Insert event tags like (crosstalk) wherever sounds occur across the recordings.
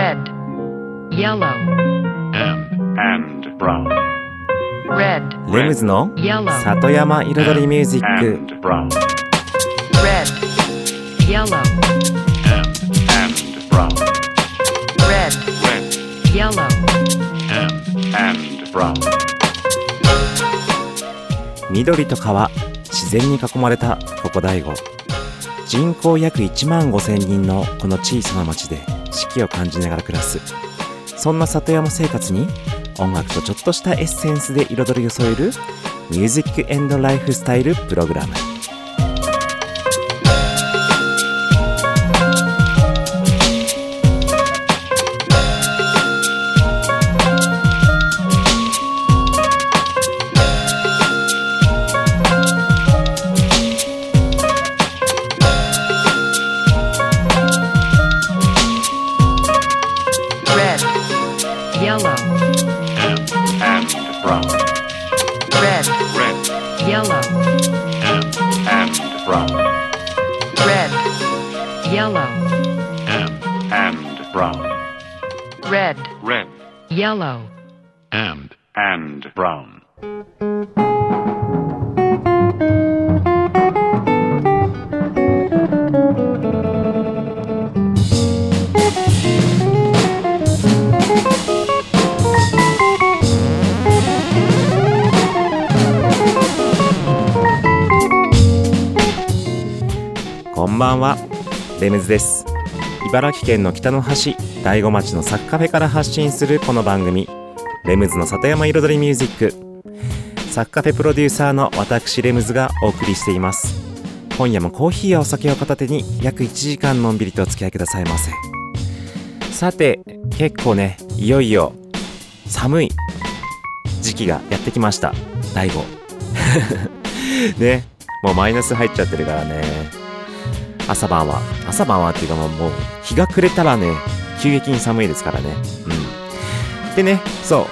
red, yellow, and, and brown, red, レムズの yellow, 里山彩りミュージック and brown, red, yellow, and, and brown, red, red, yellow, and, and brown, 緑と川自然に囲まれたここ大悟人口約1万5千人のこの小さな町で四季を感じながら暮らす。そんな里山生活に音楽とちょっとしたエッセンスで彩りを添えるミュージックエンドライフスタイルプログラム。yellow. and, and brown. こんばんはレムズです 茨城県の北の端大子町のサッカフェから発信するこの番組レムズの里山彩りミュージック。サッカフェプロデューサーの私レムズがお送りしています。今夜もコーヒーやお酒を片手に約1時間のんびりとお付き合いくださいませ。さて結構ねいよいよ寒い時期がやってきました。大悟。(laughs) ねもうマイナス入っちゃってるからね。朝晩は。朝晩はっていうかもうもう日が暮れたらね急激に寒いですからね。うん。でねそ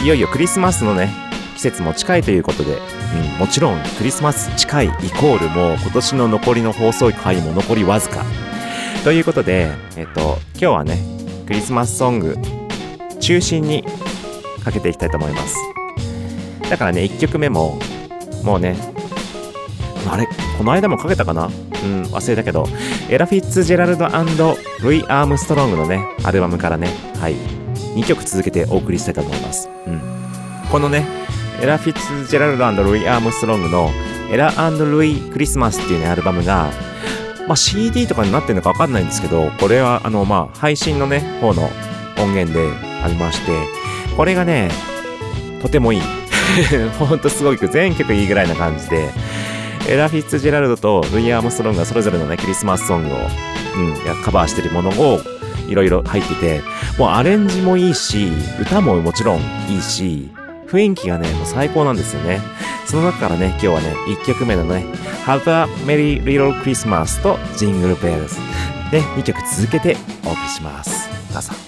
う。いよいよクリスマスのね季節も近いということで、うん、もちろんクリスマス近いイコールもう今年の残りの放送回も残りわずか。ということでえっと今日はねクリスマスソング中心にかけていきたいと思います。だからね1曲目ももうねあれ？この間もかけたかな？うん、忘れたけど、エラ・フィッツジェラルドルイ・アームストロングのね、アルバムからね、はい、2曲続けてお送りしたいと思います。うん。このね、エラ・フィッツジェラルドルイ・アームストロングのエラルイ・クリスマスっていうね、アルバムが、まあ、CD とかになってるのかわかんないんですけど、これは、あの、まあ、配信のね、方の音源でありまして、これがね、とてもいい。(laughs) ほんとすごく全曲いいぐらいな感じで、エラ・フィッツジェラルドとルイ・アームストロングがそれぞれのね、クリスマスソングを、うん、カバーしてるものをいろいろ入ってて、もうアレンジもいいし、歌ももちろんいいし、雰囲気がね、もう最高なんですよね。その中からね、今日はね、1曲目のね、Have a Merry Little Christmas と Jingle Bells で2曲続けてお送りします。どうぞ。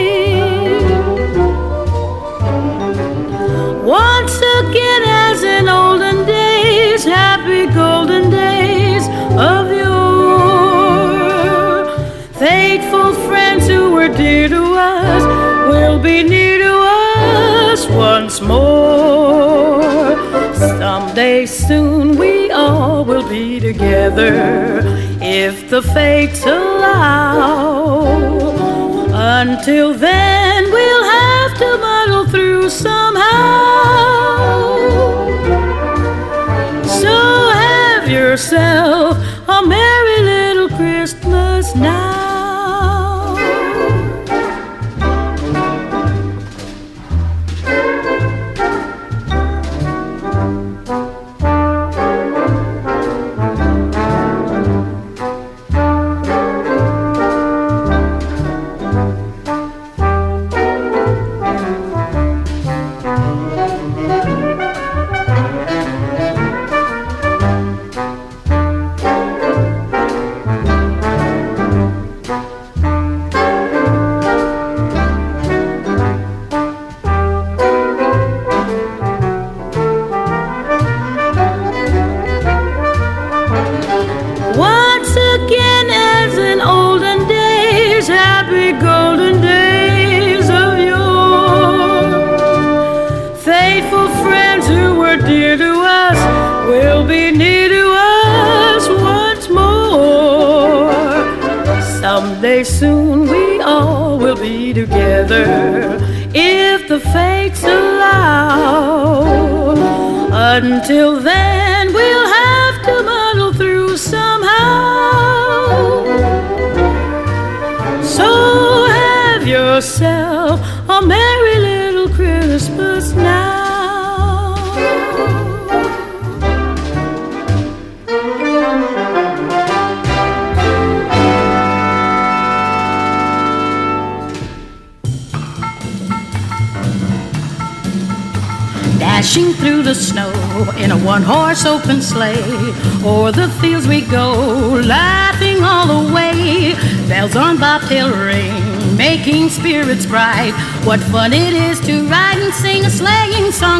Someday soon we all will be together if the fates allow. Until then, we'll have to muddle through somehow. So have yourself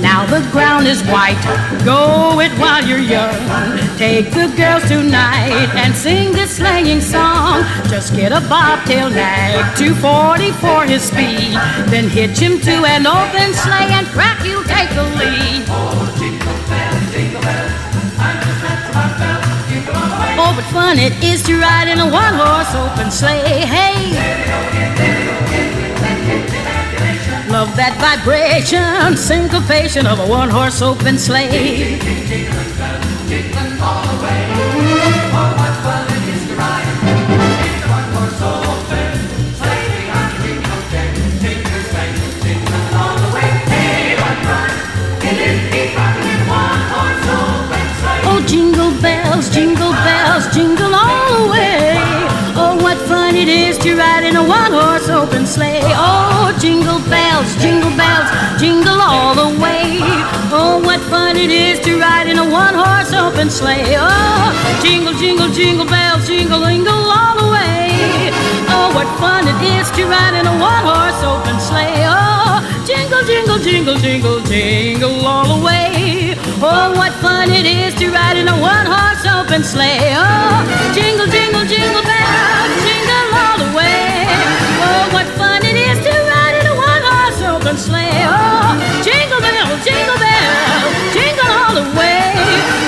Now the ground is white, go it while you're young. Take the girls tonight and sing this sleighing song. Just get a bobtail nag, 240 for his speed. Then hitch him to an open sleigh and crack, you'll take the lead. Oh, but fun it is to ride in a one horse open sleigh. Hey! Love that vibration, syncopation of a one horse open sleigh. Oh, jingle bells, jingle bells, jingle is to ride in a one horse open sleigh. Oh, jingle bells, jingle bells, jingle all the way. Oh, what fun it is to ride in a one horse open sleigh. Oh, jingle, jingle, jingle bells, jingle, jingle all the way. Oh, what fun it is to ride in a one horse open sleigh. Oh, jingle, jingle, jingle, jingle, jingle all the way. Oh, what fun it is to ride in a one horse open sleigh. Oh, jingle, jingle, jingle bells, away. Oh, what fun it is to ride in a one horse open sleigh. Oh, jingle bell, jingle bell, jingle all the way.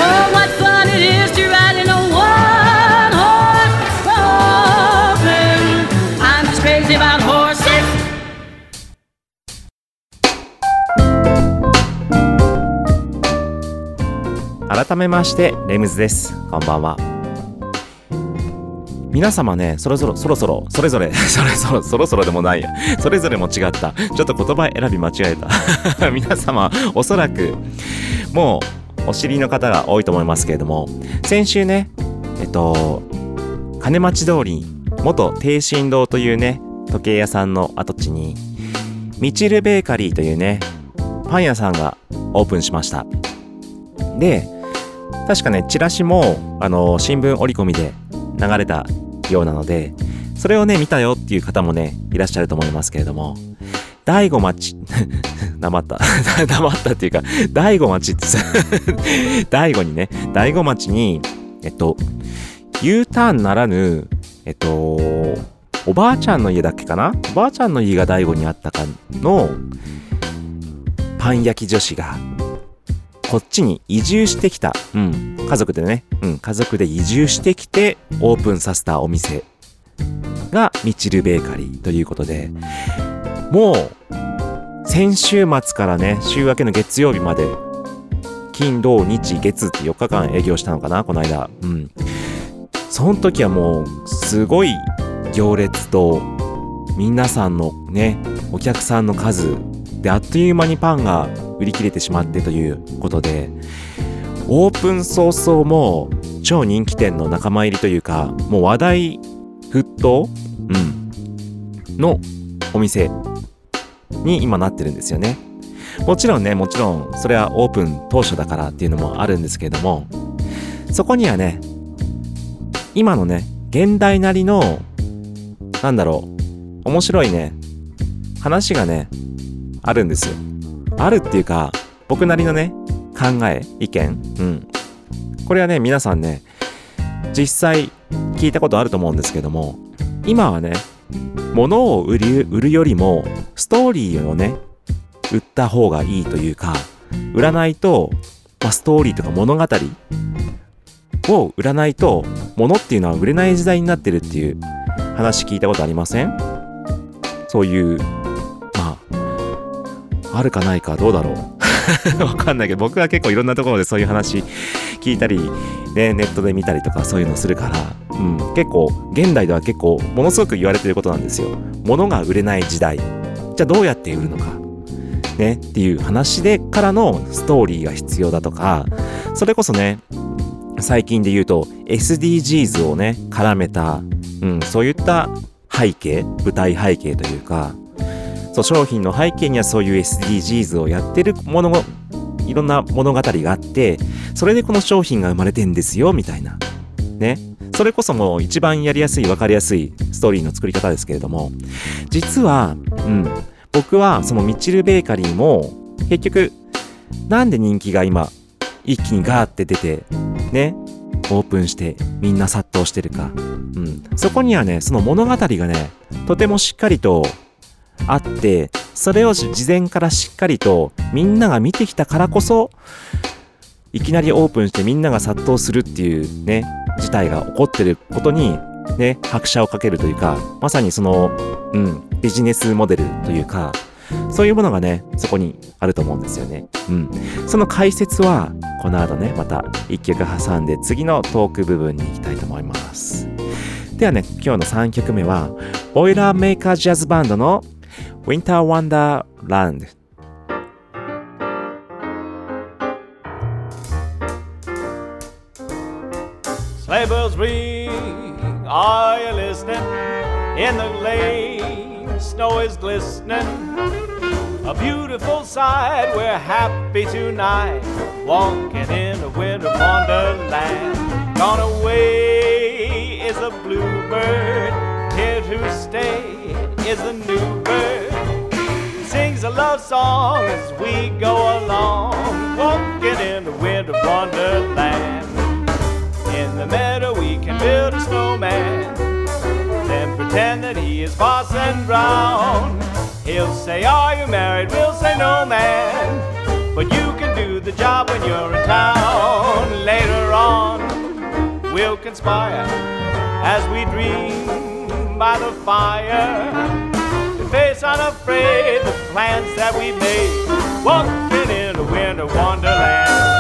Oh, what fun it is to ride in a one horse open. I'm just crazy about horses. 改めましてレムズですこんばんは皆様ねそろそろそろそろそれぞれ (laughs) それそろそろそろでもないや。それぞれも違った。ちょっと言葉選び間違えた。(laughs) 皆様おそらくもうお知りの方が多いと思いますけれども先週ねえっと金町通り元帝神堂というね時計屋さんの跡地にミチルベーカリーというねパン屋さんがオープンしました。で確かねチラシもあの新聞折り込みで流れたようなのでそれをね見たよっていう方もねいらっしゃると思いますけれども大子町 (laughs) 黙った。(laughs) 黙ったっていうか大子町ってさ大子にね大子町にえっと U ターンならぬえっとおばあちゃんの家だっけかな？おばあちゃんの家が大子にあったかのパン焼き女子がこっちに移住してきた、うん、家族でね、うん、家族で移住してきてオープンさせたお店がミチルベーカリーということで、もう先週末からね、週明けの月曜日まで、金、土、日、月って4日間営業したのかな、この間。うん。その時はもう、すごい行列と、皆さんのね、お客さんの数であっという間にパンが売り切れてしまってということでオープン早々も超人気店の仲間入りというかもう話題沸騰、うん、のお店に今なってるんですよね。もちろんねもちろんそれはオープン当初だからっていうのもあるんですけれどもそこにはね今のね現代なりのなんだろう面白いね話がね、あるんですよ。あるっていうか、僕なりのね、考え、意見、うん。これはね、皆さんね、実際聞いたことあると思うんですけども、今はね、物を売り売るよりも、ストーリーをね、売った方がいいというか、売らないと、まあ、ストーリーとか物語を売らないと、物っていうのは売れない時代になってるっていう話聞いたことありません？そういう、あ、るかないかどうだろう。(laughs) わかんないけど、僕は結構いろんなところでそういう話聞いたり、ね、ネットで見たりとかそういうのするから、うん、結構、現代では結構、ものすごく言われてることなんですよ。物が売れない時代。じゃあどうやって売るのか。ね、っていう話でからのストーリーが必要だとか、それこそね、最近で言うと SDGs をね、絡めた、うん、そういった背景、舞台背景というか、そう、商品の背景にはそういう SDGs をやってるもの、いろんな物語があって、それでこの商品が生まれてんですよ、みたいな。ね。それこそもう一番やりやすい、わかりやすいストーリーの作り方ですけれども、実は、うん、僕はそのミチルベーカリーも、結局、なんで人気が今、一気にガーって出て、ね、オープンしてみんな殺到してるか。うん。そこにはね、その物語がね、とてもしっかりとあって、それを事前からしっかりとみんなが見てきたからこそ、いきなりオープンしてみんなが殺到するっていうね、事態が起こってることに、ね、拍車をかけるというか、まさにその、うん、ビジネスモデルというか、そういうものがね、そこにあると思うんですよね。うん。その解説は、この後ね、また一曲挟んで次のトーク部分に行きたいと思います。ではね、今日の3曲目は、ボイラーメーカージャズバンドの Winter Wonderland。Sleigh bells ring, are you listening? In the lane, snow is glistening. A beautiful sight, we're happy tonight, walking in a winter wonderland. Gone away is a bluebird, here to stay is a new bird. Sings a love song as we go along, walking in the winter wonderland. In the meadow we can build a snowman, then pretend that he is Parson Brown. He'll say, Are you married? We'll say, No, man. But you can do the job when you're in town. Later on, we'll conspire as we dream by the fire to face unafraid the plans that we made, walking in a winter wonderland.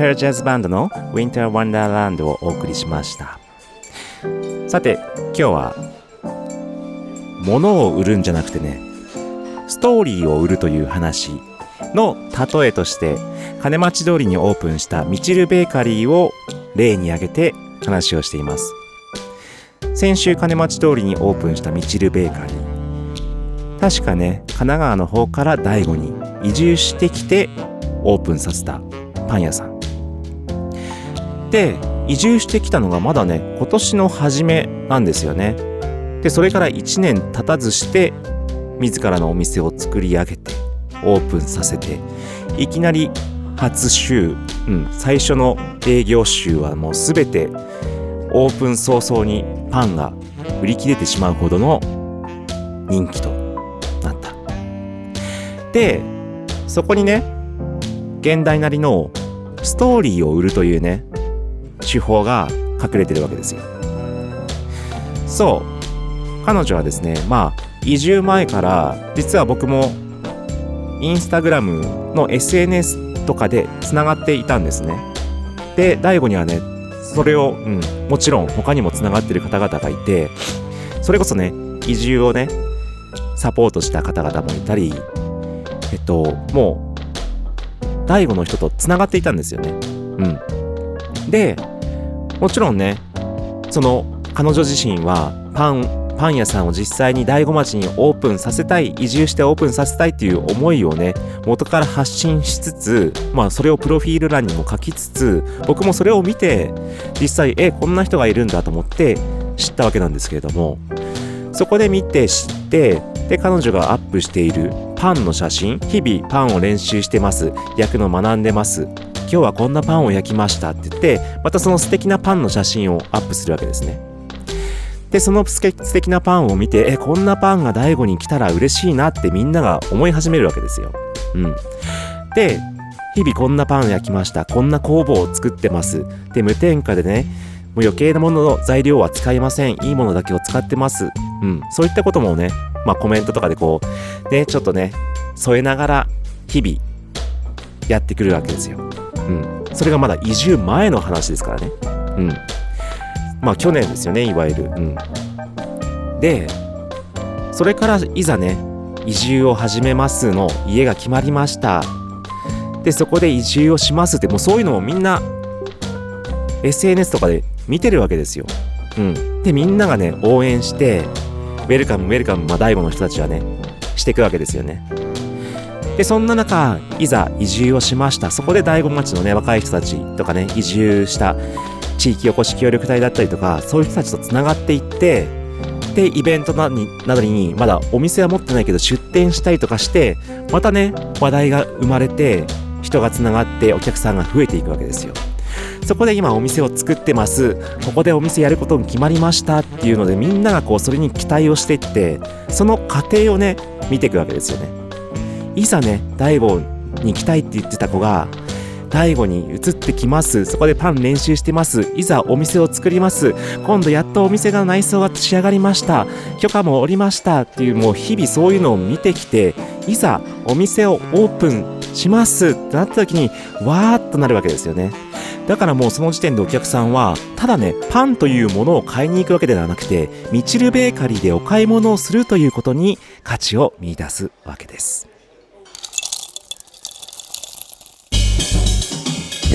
ジャズバンドの Winter Wonderland をお送りしました。さて今日は物を売るんじゃなくてねストーリーを売るという話の例えとして金町通りにオープンしたミチルベーカリーを例に挙げて話をしています。先週金町通りにオープンしたミチルベーカリー。確かね神奈川の方から大悟に移住してきてオープンさせたパン屋さん。で移住してきたのがまだね今年の初めなんですよね。でそれから1年経たずして自らのお店を作り上げてオープンさせていきなり初週、うん、最初の営業週はもう全てオープン早々にパンが売り切れてしまうほどの人気となった。でそこにね現代なりのストーリーを売るというね手法が隠れてるわけですよ。そう。彼女はですねまあ移住前から実は僕もインスタグラムの SNS とかでつながっていたんですね。で DAIGO にはねそれを、うん、もちろん他にもつながってる方々がいてそれこそね移住をねサポートした方々もいたりえっともう DAIGO の人とつながっていたんですよね。うん。でもちろんねその彼女自身はパンパン屋さんを実際に大子町にオープンさせたい移住してオープンさせたいっていう思いをね元から発信しつつまあそれをプロフィール欄にも書きつつ僕もそれを見て実際えこんな人がいるんだと思って知ったわけなんですけれどもそこで見て知ってで彼女がアップしているパンの写真日々パンを練習してます焼くの学んでます今日はこんなパンを焼きましたって言ってまたその素敵なパンの写真をアップするわけですね。でその素敵素敵なパンを見てえこんなパンが大悟に来たら嬉しいなってみんなが思い始めるわけですよ。うん。で日々こんなパンを焼きました。こんな工房を作ってます。で無添加でねもう余計なものの材料は使いません。いいものだけを使ってます。うん。そういったこともねまあコメントとかでこうねちょっとね添えながら日々やってくるわけですよ。うん。それがまだ移住前の話ですからね。うん。まあ去年ですよねいわゆる。うん。でそれからいざね移住を始めますの家が決まりました。でそこで移住をしますってもうそういうのをみんな SNS とかで見てるわけですよ。うん。でみんながね応援してウェルカムウェルカムまあ大悟の人たちはねしていくわけですよね。でそんな中いざ移住をしました。そこで大悟町のね若い人たちとかね移住した地域おこし協力隊だったりとかそういう人たちとつながっていってでイベントなになどにまだお店は持ってないけど出店したりとかしてまたね話題が生まれて人がつながってお客さんが増えていくわけですよ。そこで今お店を作ってます。ここでお店やることに決まりました。っていうのでみんながこうそれに期待をしていってその過程をね見ていくわけですよね。いざね大悟に来たいって言ってた子が大悟に移ってきます。そこでパン練習してます。いざお店を作ります。今度やっとお店が内装が仕上がりました。許可も下りました。っていうもう日々そういうのを見てきていざお店をオープンします。ってなった時にわーっとなるわけですよね。だからもうその時点でお客さんはただねパンというものを買いに行くわけではなくてミチルベーカリーでお買い物をするということに価値を見出すわけです。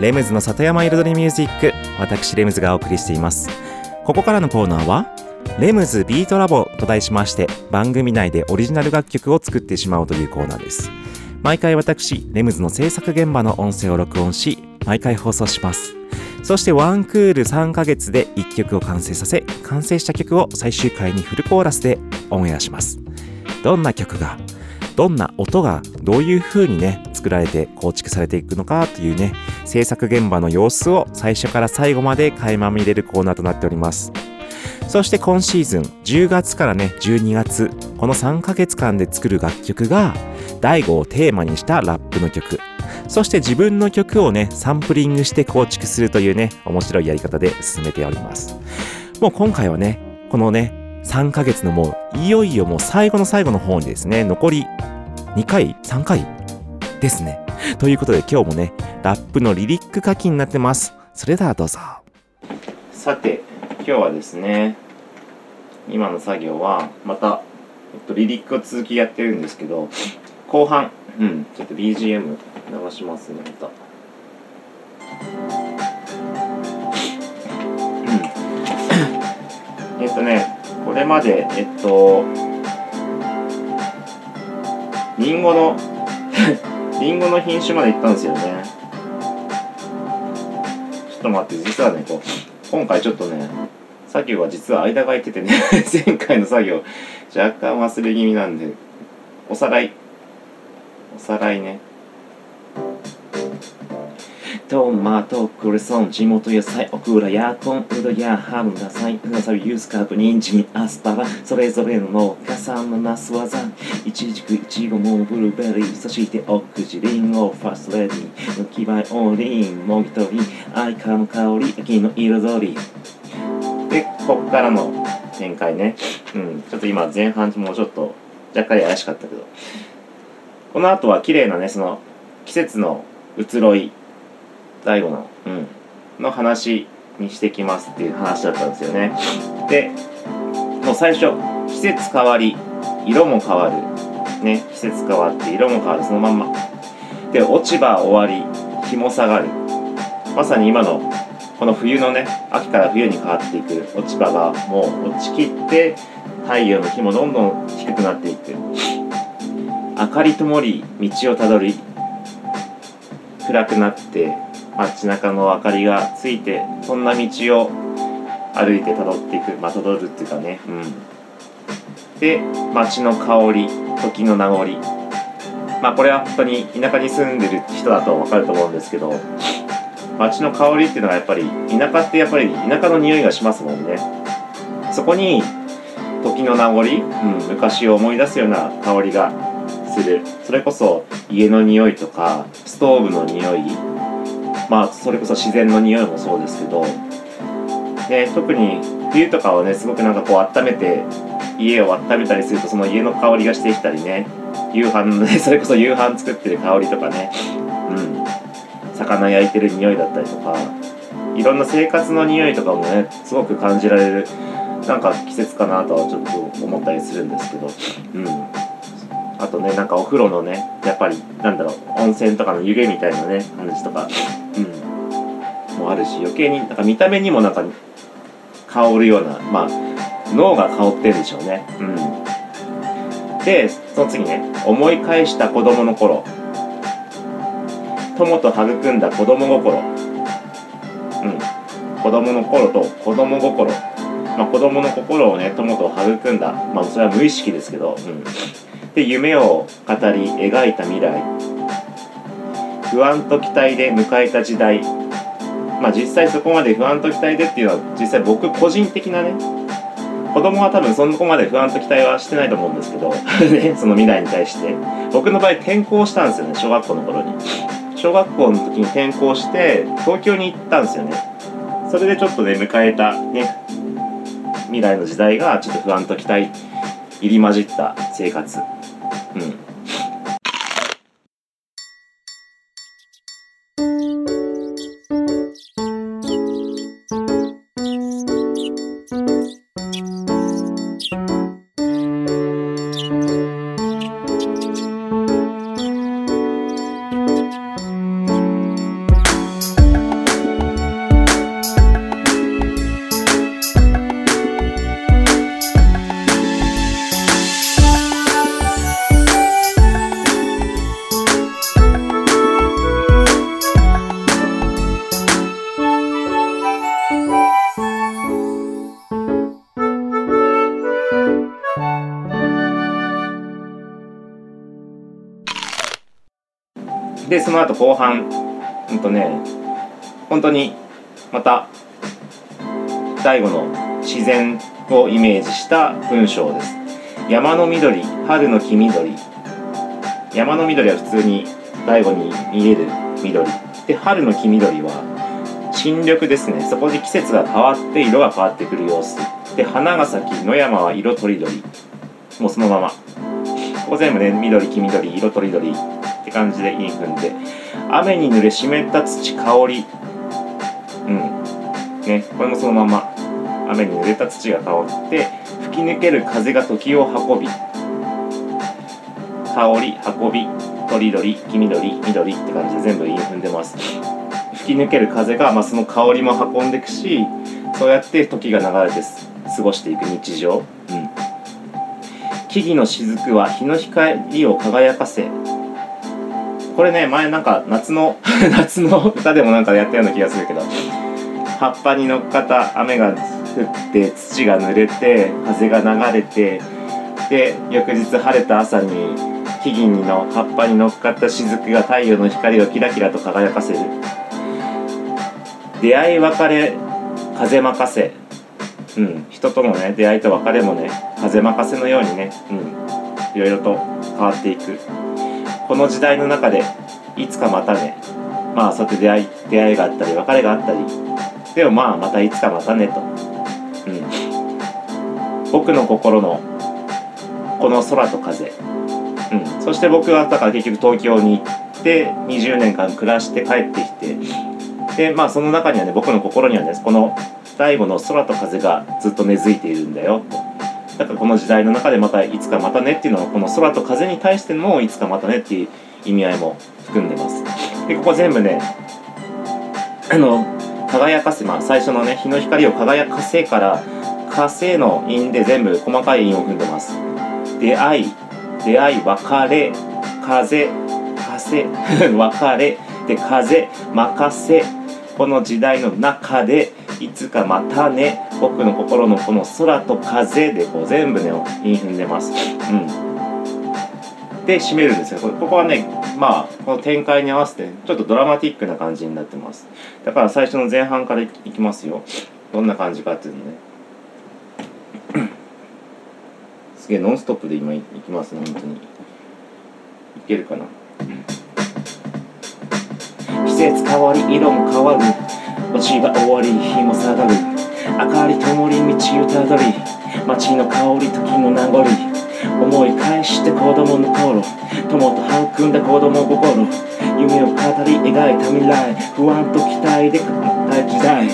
レムズの里山彩りミュージック私レムズがお送りしています。ここからのコーナーはレムズビートラボと題しまして番組内でオリジナル楽曲を作ってしまおうというコーナーです。毎回私レムズの制作現場の音声を録音し毎回放送します。そしてワンクール3ヶ月で1曲を完成させ完成した曲を最終回にフルコーラスでオンエアします。どんな曲がどんな音がどういう風にね作られて構築されていくのかというね制作現場の様子を最初から最後まで垣間見れるコーナーとなっております。そして今シーズン10月からね12月この3ヶ月間で作る楽曲が DAIGO をテーマにしたラップの曲。そして自分の曲をねサンプリングして構築するというね面白いやり方で進めております。もう今回はねこのね3ヶ月のもういよいよもう最後の最後の方にですね残り2回3回ですね。ということで今日もねラップのリリック書きになってます。それではどうぞ。さて今日はですね今の作業はまた、えっと、リリックを続きやってるんですけど後半うんちょっと BGM 流しますねまた。えっとねれまでえっとリンゴの (laughs) リンゴの品種まで行ったんですよね。ちょっと待って実はねこう今回ちょっとね作業は実は間が空いててね (laughs) 前回の作業若干忘れ気味なんでおさらい。おさらいねトマト、クレソン、地元野菜、オクラやコン、ウドやハム、野菜、ナサビ、ユースカープ、ニンジン、アスパラ、それぞれの農家さんのナス技、イチジク、イチゴもブルーベリー、そしてオクジ、リンゴ、ファーストレディ、抜きバイオーリン、もぎ取り、アイカの香り、秋の彩り。で、こっからの展開ね。うん、ちょっと今前半もうちょっと若干怪しかったけど。この後は綺麗なね、その季節の移ろい、大悟の、うん、の話にしてきますっていう話だったんですよね。で、もう最初、季節変わり、色も変わる。ね、季節変わって色も変わる、そのまんま。で、落ち葉終わり、日も下がる。まさに今の、この冬のね、秋から冬に変わっていく落ち葉がもう落ちきって、太陽の日もどんどん低くなっていく。明かり灯り、道をたどり、暗くなって、街中の明かりがついてそんな道を歩いて辿っていくまあ辿るっていうかね。うん。で街の香り時の名残。まあこれは本当に田舎に住んでる人だと分かると思うんですけど街の香りっていうのはやっぱり田舎ってやっぱり田舎の匂いがしますもんね。そこに時の名残、うん、昔を思い出すような香りがする。それこそ家の匂いとかストーブの匂い。まあそれこそ自然の匂いもそうですけど、ね、特に冬とかはねすごくなんかこう温めて家を温めたりするとその家の香りがしてきたりね夕飯のね (laughs) それこそ夕飯作ってる香りとかねうん。魚焼いてる匂いだったりとかいろんな生活の匂いとかもねすごく感じられるなんか季節かなとはちょっと思ったりするんですけどうん。あとねなんかお風呂のねやっぱりなんだろう温泉とかの湯気みたいなね感じとかうん。もあるし余計になんか見た目にもなんか香るようなまあ脳が香ってるでしょうね。うん。でその次ね思い返した子供の頃。友と育んだ子供心。うん。子供の頃と子供心。まあ子供の心をね友と育んだ。まあそれは無意識ですけどうん。で夢を語り描いた未来。不安と期待で迎えた時代。まあ実際そこまで不安と期待でっていうのは実際僕個人的なね子供は多分そこまで不安と期待はしてないと思うんですけど (laughs) ねその未来に対して。僕の場合転校したんですよね小学校の頃に。小学校の時に転校して東京に行ったんですよね。それでちょっとね迎えたね未来の時代がちょっと不安と期待入り混じった生活。うんの後後半うんとね本当にまた大悟の自然をイメージした文章です。山の緑春の黄緑。山の緑は普通に大悟に見える緑。で春の黄緑は新緑ですね。そこで季節が変わって色が変わってくる様子。で花が咲き野山は色とりどり。もうそのまま。ここ全部ね緑黄緑色とりどり。って感じでいい踏んで。雨に濡れ湿った土香り。うん。ね。これもそのまま。雨に濡れた土が香って吹き抜ける風が時を運び香り運びとりどり黄緑緑って感じで全部韻踏んでます。吹き抜ける風が、まあ、その香りも運んでくしそうやって時が流れて過ごしていく日常、うん、木々の雫は日の光を輝かせこれね前なんか夏の (laughs) 夏の？歌でもなんかやったような気がするけど葉っぱに乗っかった雨が降って土が濡れて風が流れてで翌日晴れた朝に木々の葉っぱに乗っかった雫が太陽の光をキラキラと輝かせる。出会い別れ風任せ。うん人とのね出会いと別れもね風任せのようにねうんいろいろと変わっていくこの時代の中でいつかまたねまあそうやって出会い出会いがあったり別れがあったりでもまあまたいつかまたねと、うん、僕の心のこの空と風、うん、そして僕はだから結局東京に行って20年間暮らして帰ってきてでまあその中にはね僕の心にはねこの大悟の空と風がずっと根付いているんだよと。だからこの時代の中でまたいつかまたねっていうのはこの空と風に対してのいつかまたねっていう意味合いも含んでます。でここ全部ねあの輝かせまあ最初のね日の光を輝かせから火星の韻で全部細かい韻を踏んでます。出会い出会い別れ風風 (laughs) 別れで風任せ。この時代の中でいつかまたね僕の心のこの空と風でこう全部ね韻踏んでます。うん。で締めるんですよ。こここはねまあこの展開に合わせてちょっとドラマティックな感じになってます。だから最初の前半からいきますよ。どんな感じかっていうのね。(coughs) すげえノンストップで今いきますね本当に。いけるかな。季節変わり色も変わる。落ち葉終わり日も下がる。明かり灯り道をたどり街の香り時の名残思い返して子供の頃友と育んだ子供心夢を語り描いた未来不安と期待で語った時代。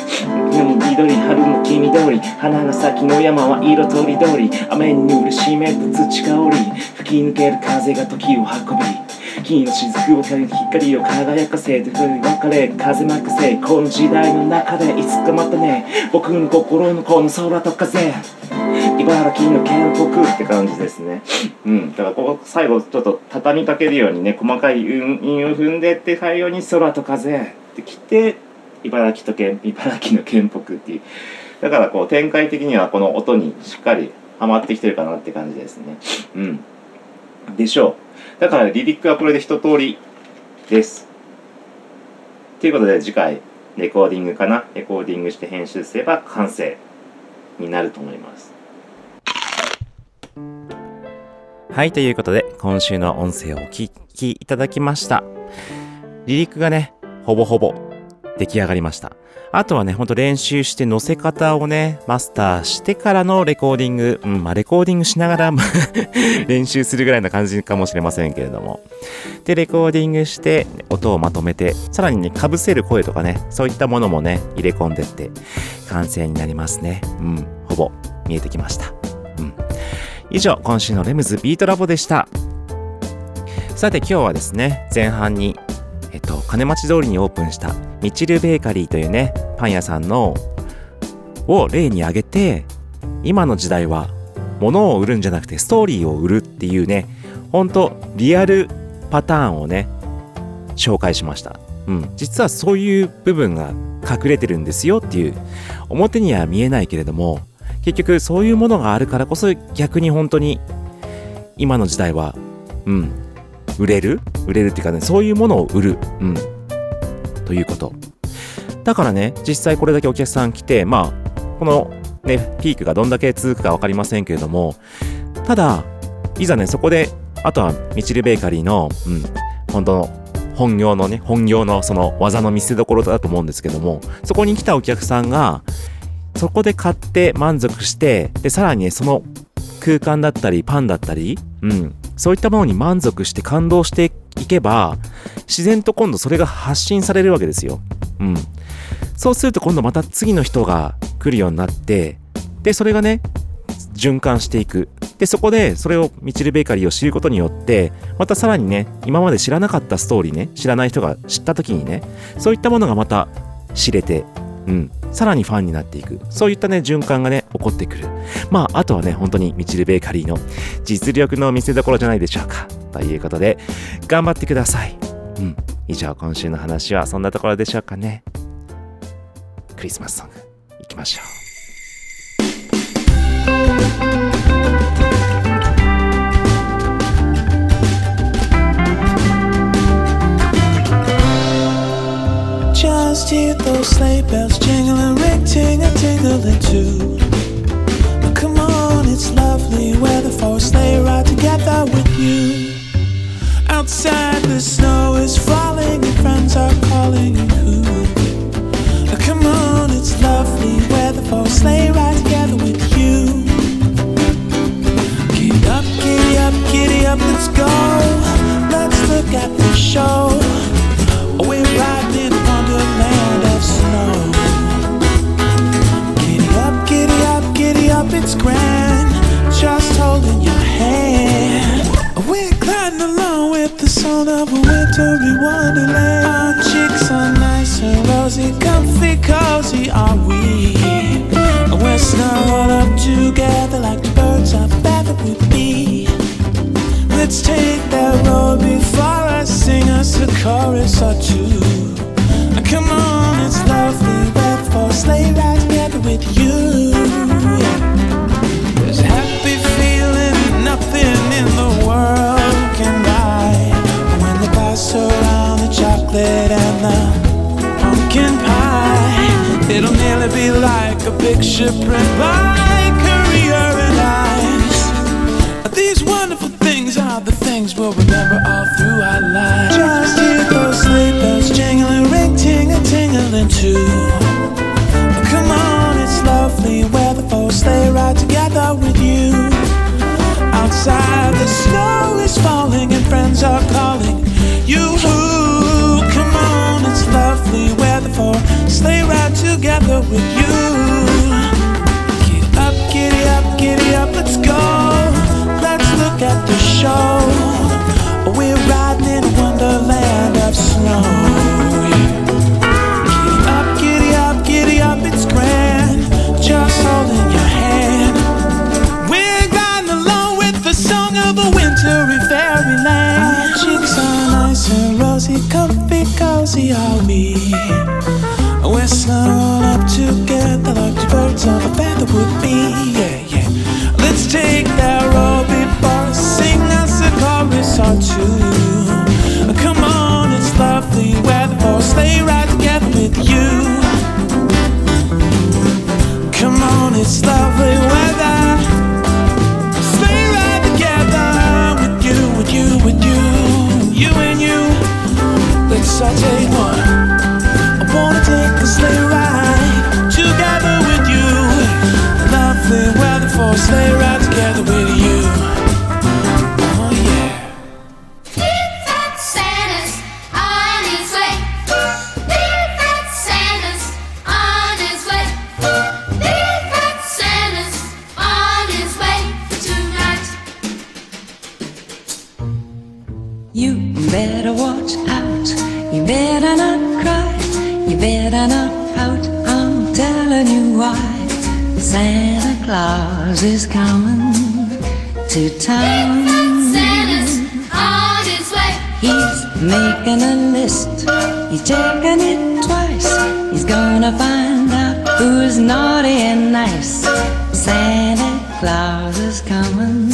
でも緑春の黄緑花が咲きの山は色とりどり雨に濡れ湿った土香り吹き抜ける風が時を運び木の雫を光を輝かせて別れ風任せこの時代の中でいつかまたね僕の心のこの空と風。茨城の建国って感じですね。うん。だからここ最後ちょっと畳みかけるようにね細かい韻を踏んでって太陽に空と風。ってきて茨城と県茨城の県北っていう。だからこう展開的にはこの音にしっかりはまってきてるかなって感じですね。うん。でしょう。だからリリックはこれで一通りです。ということで次回レコーディングかな？レコーディングして編集すれば完成になると思います。はいということで今週の音声をお聞きいただきました。リリックがねほぼほぼ出来上がりました。あとはね、ほんと練習して乗せ方をね、マスターしてからのレコーディング、うん、まあレコーディングしながら (laughs) 練習するぐらいな感じかもしれませんけれども。で、レコーディングして、音をまとめて、さらにね、被せる声とかね、そういったものもね、入れ込んでって、完成になりますね。うん、ほぼ見えてきました。うん。以上、今週のレムズビートラボでした。さて今日はですね、前半に、金町通りにオープンしたミチルベーカリーというね、パン屋さんの、を例に挙げて、今の時代は物を売るんじゃなくてストーリーを売るっていうね、ほんとリアルパターンをね、紹介しました。うん。実はそういう部分が隠れてるんですよっていう、表には見えないけれども、結局そういうものがあるからこそ逆に本当に今の時代は、うん、売れる？売れるっていうかね、そういうものを売る。うん。ということ。だからね、実際これだけお客さん来て、まあ、このね、ピークがどんだけ続くかわかりませんけれども、ただ、いざね、そこで、あとは、ミチルベーカリーの、うん、本当の、本業のね、本業のその技の見せ所だと思うんですけども、そこに来たお客さんが、そこで買って満足して、で、さらにね、その空間だったり、パンだったり、うん、そういったものに満足して感動していけば、自然と今度それが発信されるわけですよ。うん。そうすると今度また次の人が来るようになって、で、それがね、循環していく。で、そこで、それを、ミチルベーカリーを知ることによって、またさらにね、今まで知らなかったストーリーね、知らない人が知った時にね、そういったものがまた知れて、うん、さらにファンになっていく。そういったね、循環がね、起こってくる。まあ、あとはね、本当にミチルベーカリーの実力の見せどころじゃないでしょうか。ということで、頑張ってください。うん。以上、今週の話はそんなところでしょうかね。クリスマスソング、いきましょう。Just hear those sleigh bells jingling, ring ting a tingling too. Now come on, it's lovely weather for a sleigh ride together with you. Outside the snow is falling and friends are calling you. Now come on, it's lovely weather for a sleigh ride together with you. Giddy up, giddy up, giddy up, let's go. Let's look at the show. Wonderland of snow. Giddy up, giddy up, giddy up, it's grand. Just holding your hand. We're gliding along with the of a wintry wonderland. Our cheeks are nice and rosy, comfy, cozy, are we? We're snuggled up together like the birds. Let's take that road before us, sing us a chorus or two. Come on, it's lovely weather for sleigh ride together with you. There's happy feeling nothing in the world can buy when they pass around the chocolate and the pumpkin pie. It'll nearly be like a picture print by Career and Ice. These wonderful things are the things we'll remember all through our lives. Together with you. Giddy up, giddy up, giddy up, let's go. Let's look at the show. We're riding in a wonderland of snow. Would be. Yeah, yeah. Let's take that road before sing us a chorus or two. Come on, it's lovely weather for sleigh ride together with you. sleigh ride together with you. Oh yeah. Santa's on his way. Santa's on his way. Santa's on his way tonight. You better watch out. You better not cry. You better not pout. I'm telling you why. Santa Claus is coming to town. Santa's on his way. He's making a list, he's checking it twice. He's gonna find out who's naughty and nice. Santa Claus is coming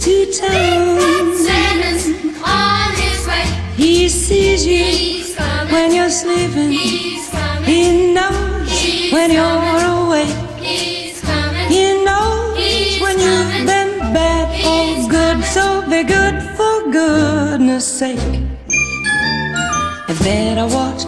to town. Santa's on his way. He sees you when you're sleeping, He's he knows when you're sake. And then I watch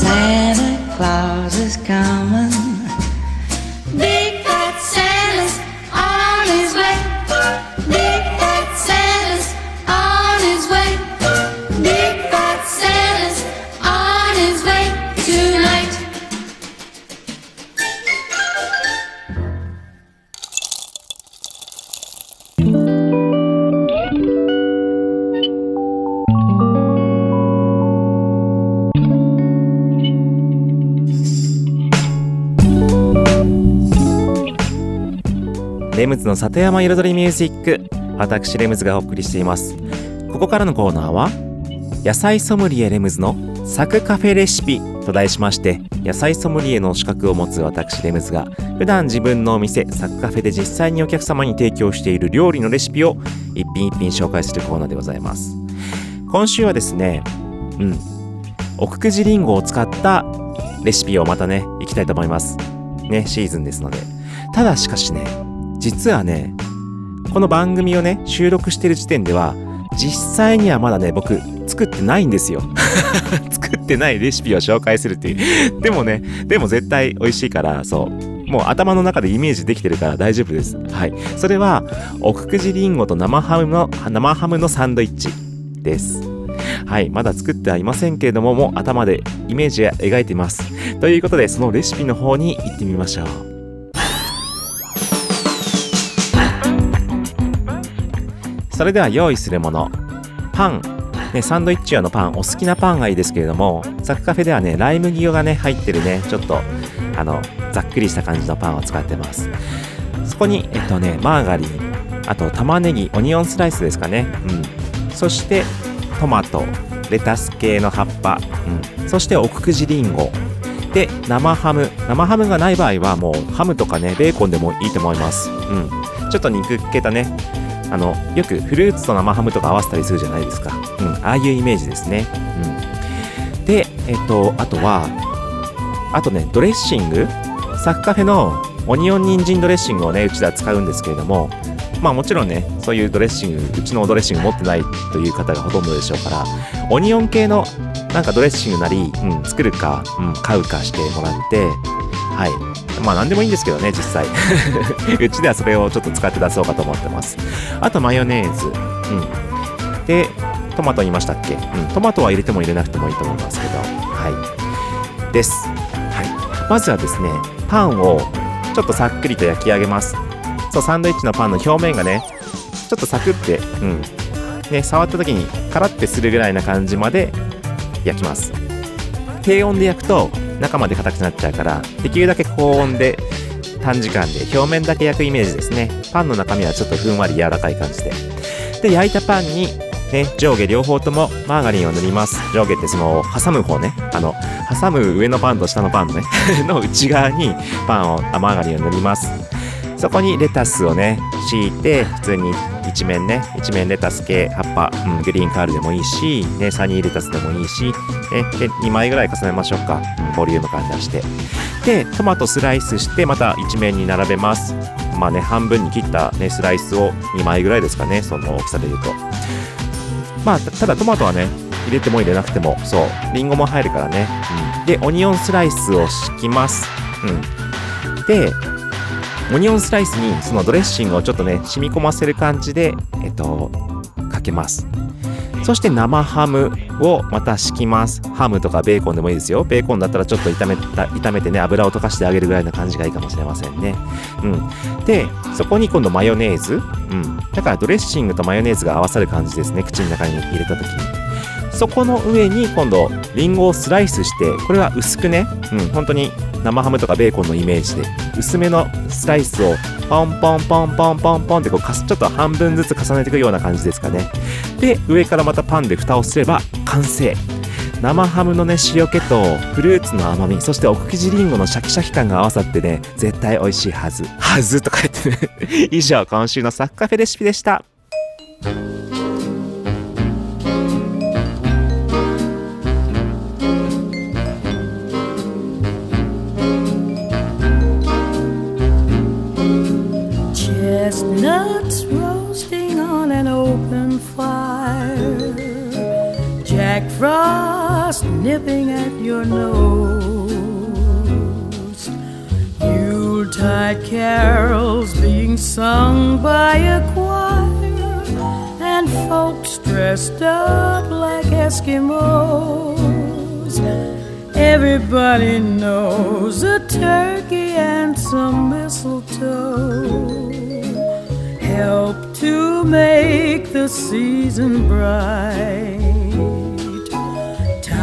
Santa Claus is coming. の里山彩りミュージック。私レムズがお送りしています。ここからのコーナーは野菜ソムリエレムズのサクカフェレシピと題しまして野菜ソムリエの資格を持つ私レムズが普段自分のお店サクカフェで実際にお客様に提供している料理のレシピを一品一品紹介するコーナーでございます。今週はですねうん。奥久慈りんごを使ったレシピをまたねいきたいと思います。ねシーズンですので。ただしかしね実はね、この番組をね、収録してる時点では、実際にはまだね、僕、作ってないんですよ。(laughs) 作ってないレシピを紹介するっていう。でもね、でも絶対美味しいから、そう。もう頭の中でイメージできてるから大丈夫です。はい。それは、奥久慈りんごと生ハムの、生ハムのサンドイッチです。はい。まだ作ってはいませんけれども、もう頭でイメージ描いています。ということで、そのレシピの方に行ってみましょう。それでは用意するもの。パン、ね、サンドイッチ用のパン。お好きなパンがいいですけれどもザクカフェではねライ麦がね入ってるねちょっとあのざっくりした感じのパンを使ってます。そこにえっとねマーガリン。あと玉ねぎオニオンスライスですかね。うん。そしてトマト。レタス系の葉っぱ、うん、そして奥久慈りんご。で生ハム。生ハムがない場合はもうハムとかねベーコンでもいいと思います。うん。ちょっと肉っけたね。あのよくフルーツと生ハムとか合わせたりするじゃないですか、うん、ああいうイメージですね、うん、でえっとあとはあとねドレッシング。サクカフェのオニオン人参ドレッシングをねうちでは使うんですけれどもまあもちろんねそういうドレッシングうちのドレッシング持ってないという方がほとんどでしょうからオニオン系のなんかドレッシングなり、うん、作るか、うん、買うかしてもらってはい。まあ何でもいいんですけどね、実際。(laughs) うちではそれをちょっと使って出そうかと思ってます。あとマヨネーズ。うん。で、トマト言いましたっけ？うん。トマトは入れても入れなくてもいいと思いますけど。はい。です。はい。まずはですね、パンをちょっとさっくりと焼き上げます。そう、サンドイッチのパンの表面がね、ちょっとサクって、うん。ね、触った時にカラッてするぐらいな感じまで焼きます。低温で焼くと中まで硬くなっちゃうからできるだけ高温で短時間で表面だけ焼くイメージですね。パンの中身はちょっとふんわり柔らかい感じで。で焼いたパンにね上下両方ともマーガリンを塗ります。上下ってその挟む方ね。あの挟む上のパンと下のパンのね。(laughs) の内側にパンをあマーガリンを塗ります。そこにレタスをね敷いて普通に一面ね一面レタス系葉っぱ、うん、グリーンカールでもいいし、ね、サニーレタスでもいいし、ね、で2枚ぐらい重ねましょうか。ボリューム感出して。でトマトスライスしてまた一面に並べます。まあね半分に切った、ね、スライスを2枚ぐらいですかねその大きさで言うと。まあただトマトはね入れても入れなくてもそうリンゴも入るからね、うん、でオニオンスライスを敷きます。うん。でオニオンスライスにそのドレッシングをちょっとね染み込ませる感じでえっとかけます。そして生ハムをまた敷きます。ハムとかベーコンでもいいですよ。ベーコンだったらちょっと炒めた炒めてね油を溶かしてあげるぐらいな感じがいいかもしれませんね。うん。でそこに今度マヨネーズ。うん。だからドレッシングとマヨネーズが合わさる感じですね。口の中に入れた時に。そこの上に今度リンゴをスライスしてこれは薄くね、うん、本当に生ハムとかベーコンのイメージで薄めのスライスをポンポンポンポンポンポンってこうかすちょっと半分ずつ重ねていくような感じですかね。で上からまたパンで蓋をすれば完成。生ハムのね塩気とフルーツの甘みそして奥生地リンゴのシャキシャキ感が合わさってね絶対美味しいはず。はずとか言ってね。以上今週のサッカフェレシピでした。Frost nipping at your nose. Yuletide carols being sung by a choir. And folks dressed up like Eskimos. Everybody knows a turkey and some mistletoe help to make the season bright.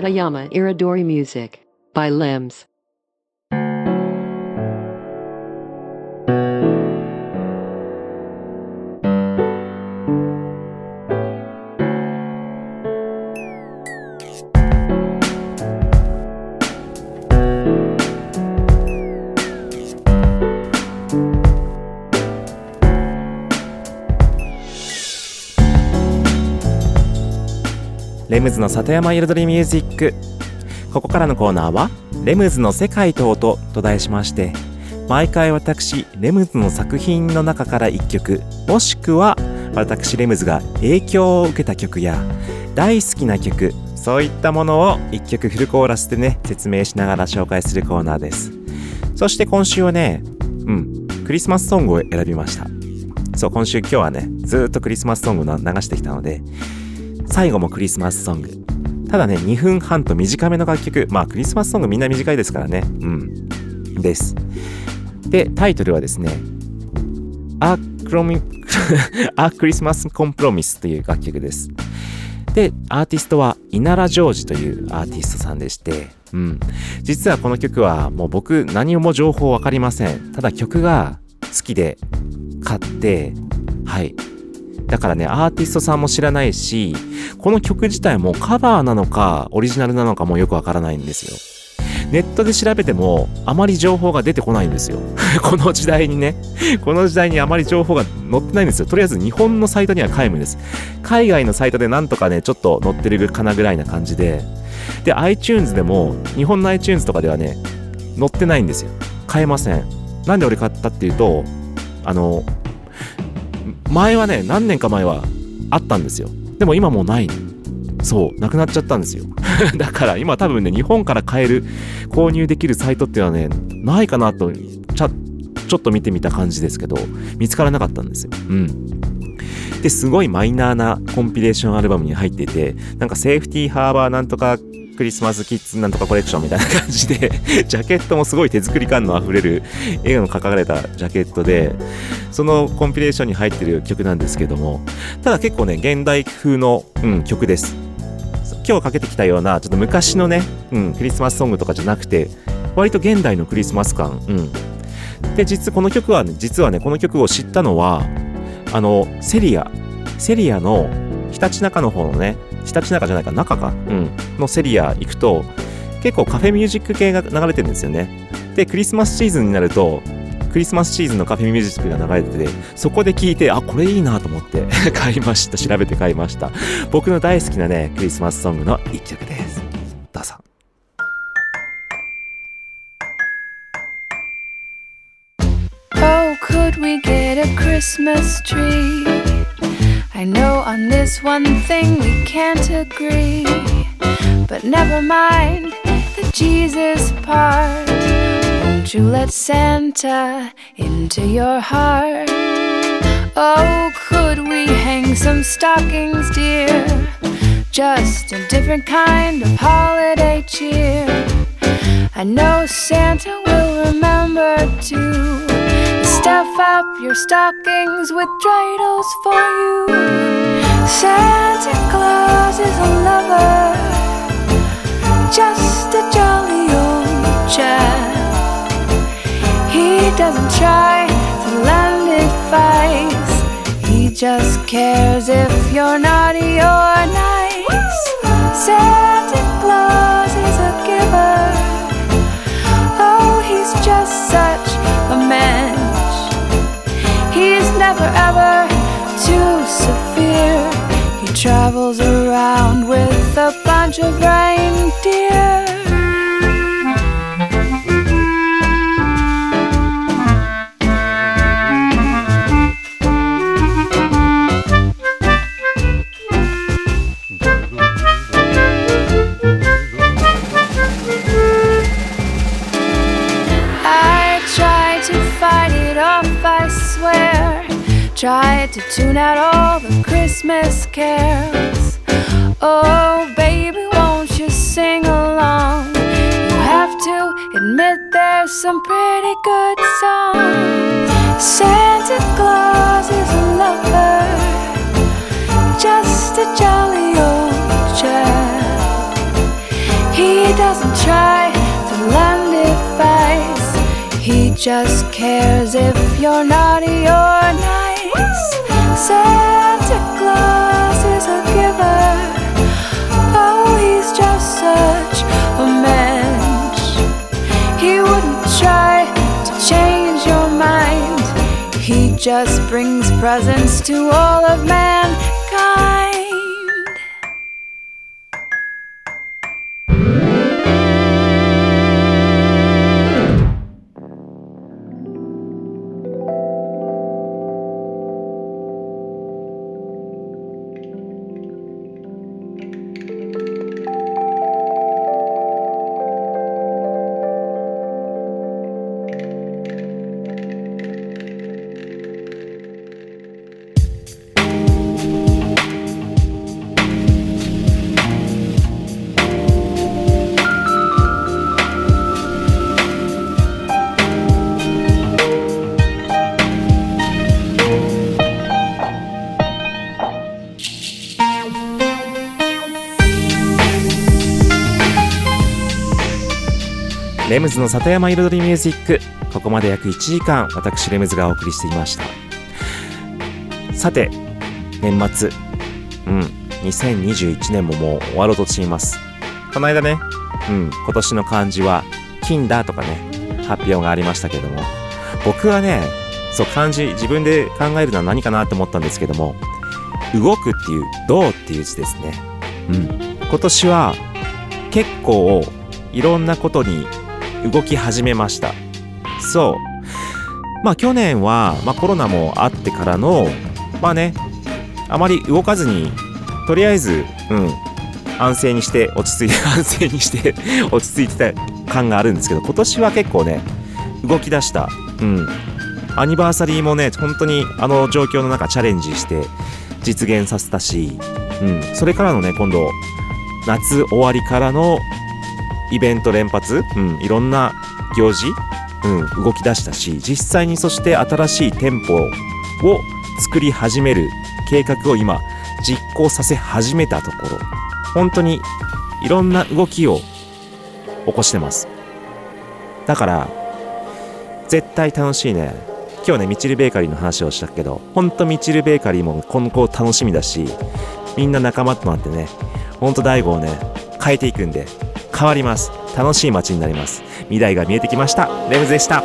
Satayama Iridori Music by Limbs.「レムズの里山彩りミュージック」ここからのコーナーは「レムズの世界と音」と題しまして毎回私レムズの作品の中から1曲もしくは私レムズが影響を受けた曲や大好きな曲そういったものを1曲フルコーラスでね説明しながら紹介するコーナーです。そして今週はねうんクリスマスソングを選びました。そう今週今日はねずっとクリスマスソングを流してきたので最後もクリスマスソング。ただね2分半と短めの楽曲。まあクリスマスソングみんな短いですからね。うん。です。でタイトルはですねアクロミアクリスマスコンプロミスという楽曲です。でアーティストはイナラ・ジョージというアーティストさんでして。うん。実はこの曲はもう僕何も情報わかりません。ただ曲が好きで買ってはい。だからねアーティストさんも知らないしこの曲自体もカバーなのかオリジナルなのかもよくわからないんですよ。ネットで調べてもあまり情報が出てこないんですよ。(laughs) この時代にね。この時代にあまり情報が載ってないんですよ。とりあえず日本のサイトには皆無です。海外のサイトでなんとかねちょっと載ってるかなぐらいな感じで。で iTunes でも日本の iTunes とかではね載ってないんですよ。買えません。なんで俺買ったっていうとあの前はね何年か前はあったんですよ。でも今もうないそうなくなっちゃったんですよ。(laughs) だから今多分ね日本から買える購入できるサイトっていうのはねないかなとちゃちょっと見てみた感じですけど見つからなかったんですよ。うん。ですごいマイナーなコンピレーションアルバムに入っていてなんかセーフティーハーバーなんとかクリスマスキッズなんとかコレクションみたいな感じで (laughs) ジャケットもすごい手作り感のあふれる絵の描かれたジャケットでそのコンピレーションに入ってる曲なんですけどもただ結構ね現代風の、うん、曲です。今日かけてきたようなちょっと昔のね、うん、クリスマスソングとかじゃなくて割と現代のクリスマス感、うん、で実この曲はね実はねこの曲を知ったのはあのセリアセリアのひたちなかの方のねひたちなかじゃないか中か、うん、のセリア行くと結構カフェミュージック系が流れてるんですよね。でクリスマスシーズンになるとクリスマスシーズンのカフェミュージックが流れててそこで聞いてあこれいいなと思って (laughs) 買いました。調べて買いました。僕の大好きなねクリスマスソングの一曲です。どうぞ。Oh, could we get a Christmas tree? I know on this one thing we can't agree. But never mind the Jesus part. Won't you let Santa into your heart? Oh, could we hang some stockings, dear? Just a different kind of holiday cheer. I know Santa will remember to stuff up your stockings with dreidels for you. Santa Claus is a lover, just a jolly old chap. He doesn't try to land advice, he just cares if you're naughty or nice. Santa Claus is a giver. Oh, he's just such a mensch. He's never ever too severe. He travels around with a bunch of reindeer. To tune out all the Christmas carols. Oh, baby, won't you sing along? You have to admit there's some pretty good songs. Santa Claus is a lover, just a jolly old chap. He doesn't try to lend advice. He just cares if you're naughty or nice. Oh, just such a man. He wouldn't try to change your mind. He just brings presents to all of mankind. レムズの里山彩りミュージック。ここまで約1時間私レムズがお送りしていました。さて年末。うん2021年ももう終わろうとしています。この間ね。うん今年の漢字は金だとかね発表がありましたけども。僕はねそう漢字自分で考えるのは何かなと思ったんですけども動くっていう動っていう字ですね。うん。今年は結構いろんなことに動き始めました。そう。まあ去年は、まあ、コロナもあってからのまあねあまり動かずにとりあえずうん安静にして落ち着いて (laughs) 安静にして (laughs) 落ち着いてた感があるんですけど今年は結構ね動き出した。うん。アニバーサリーもね本当にあの状況の中チャレンジして実現させたし、うん、それからのね今度夏終わりからのイベント連発、うん、いろんな行事、うん、動き出したし実際にそして新しい店舗を作り始める計画を今実行させ始めたところ本当にいろんな動きを起こしてます。だから絶対楽しいね。今日ねミチルベーカリーの話をしたけどほんとミチルベーカリーも今後楽しみだしみんな仲間となってねほんと大悟をね変えていくんで変わります。楽しい街になります。未来が見えてきました。レムズでした。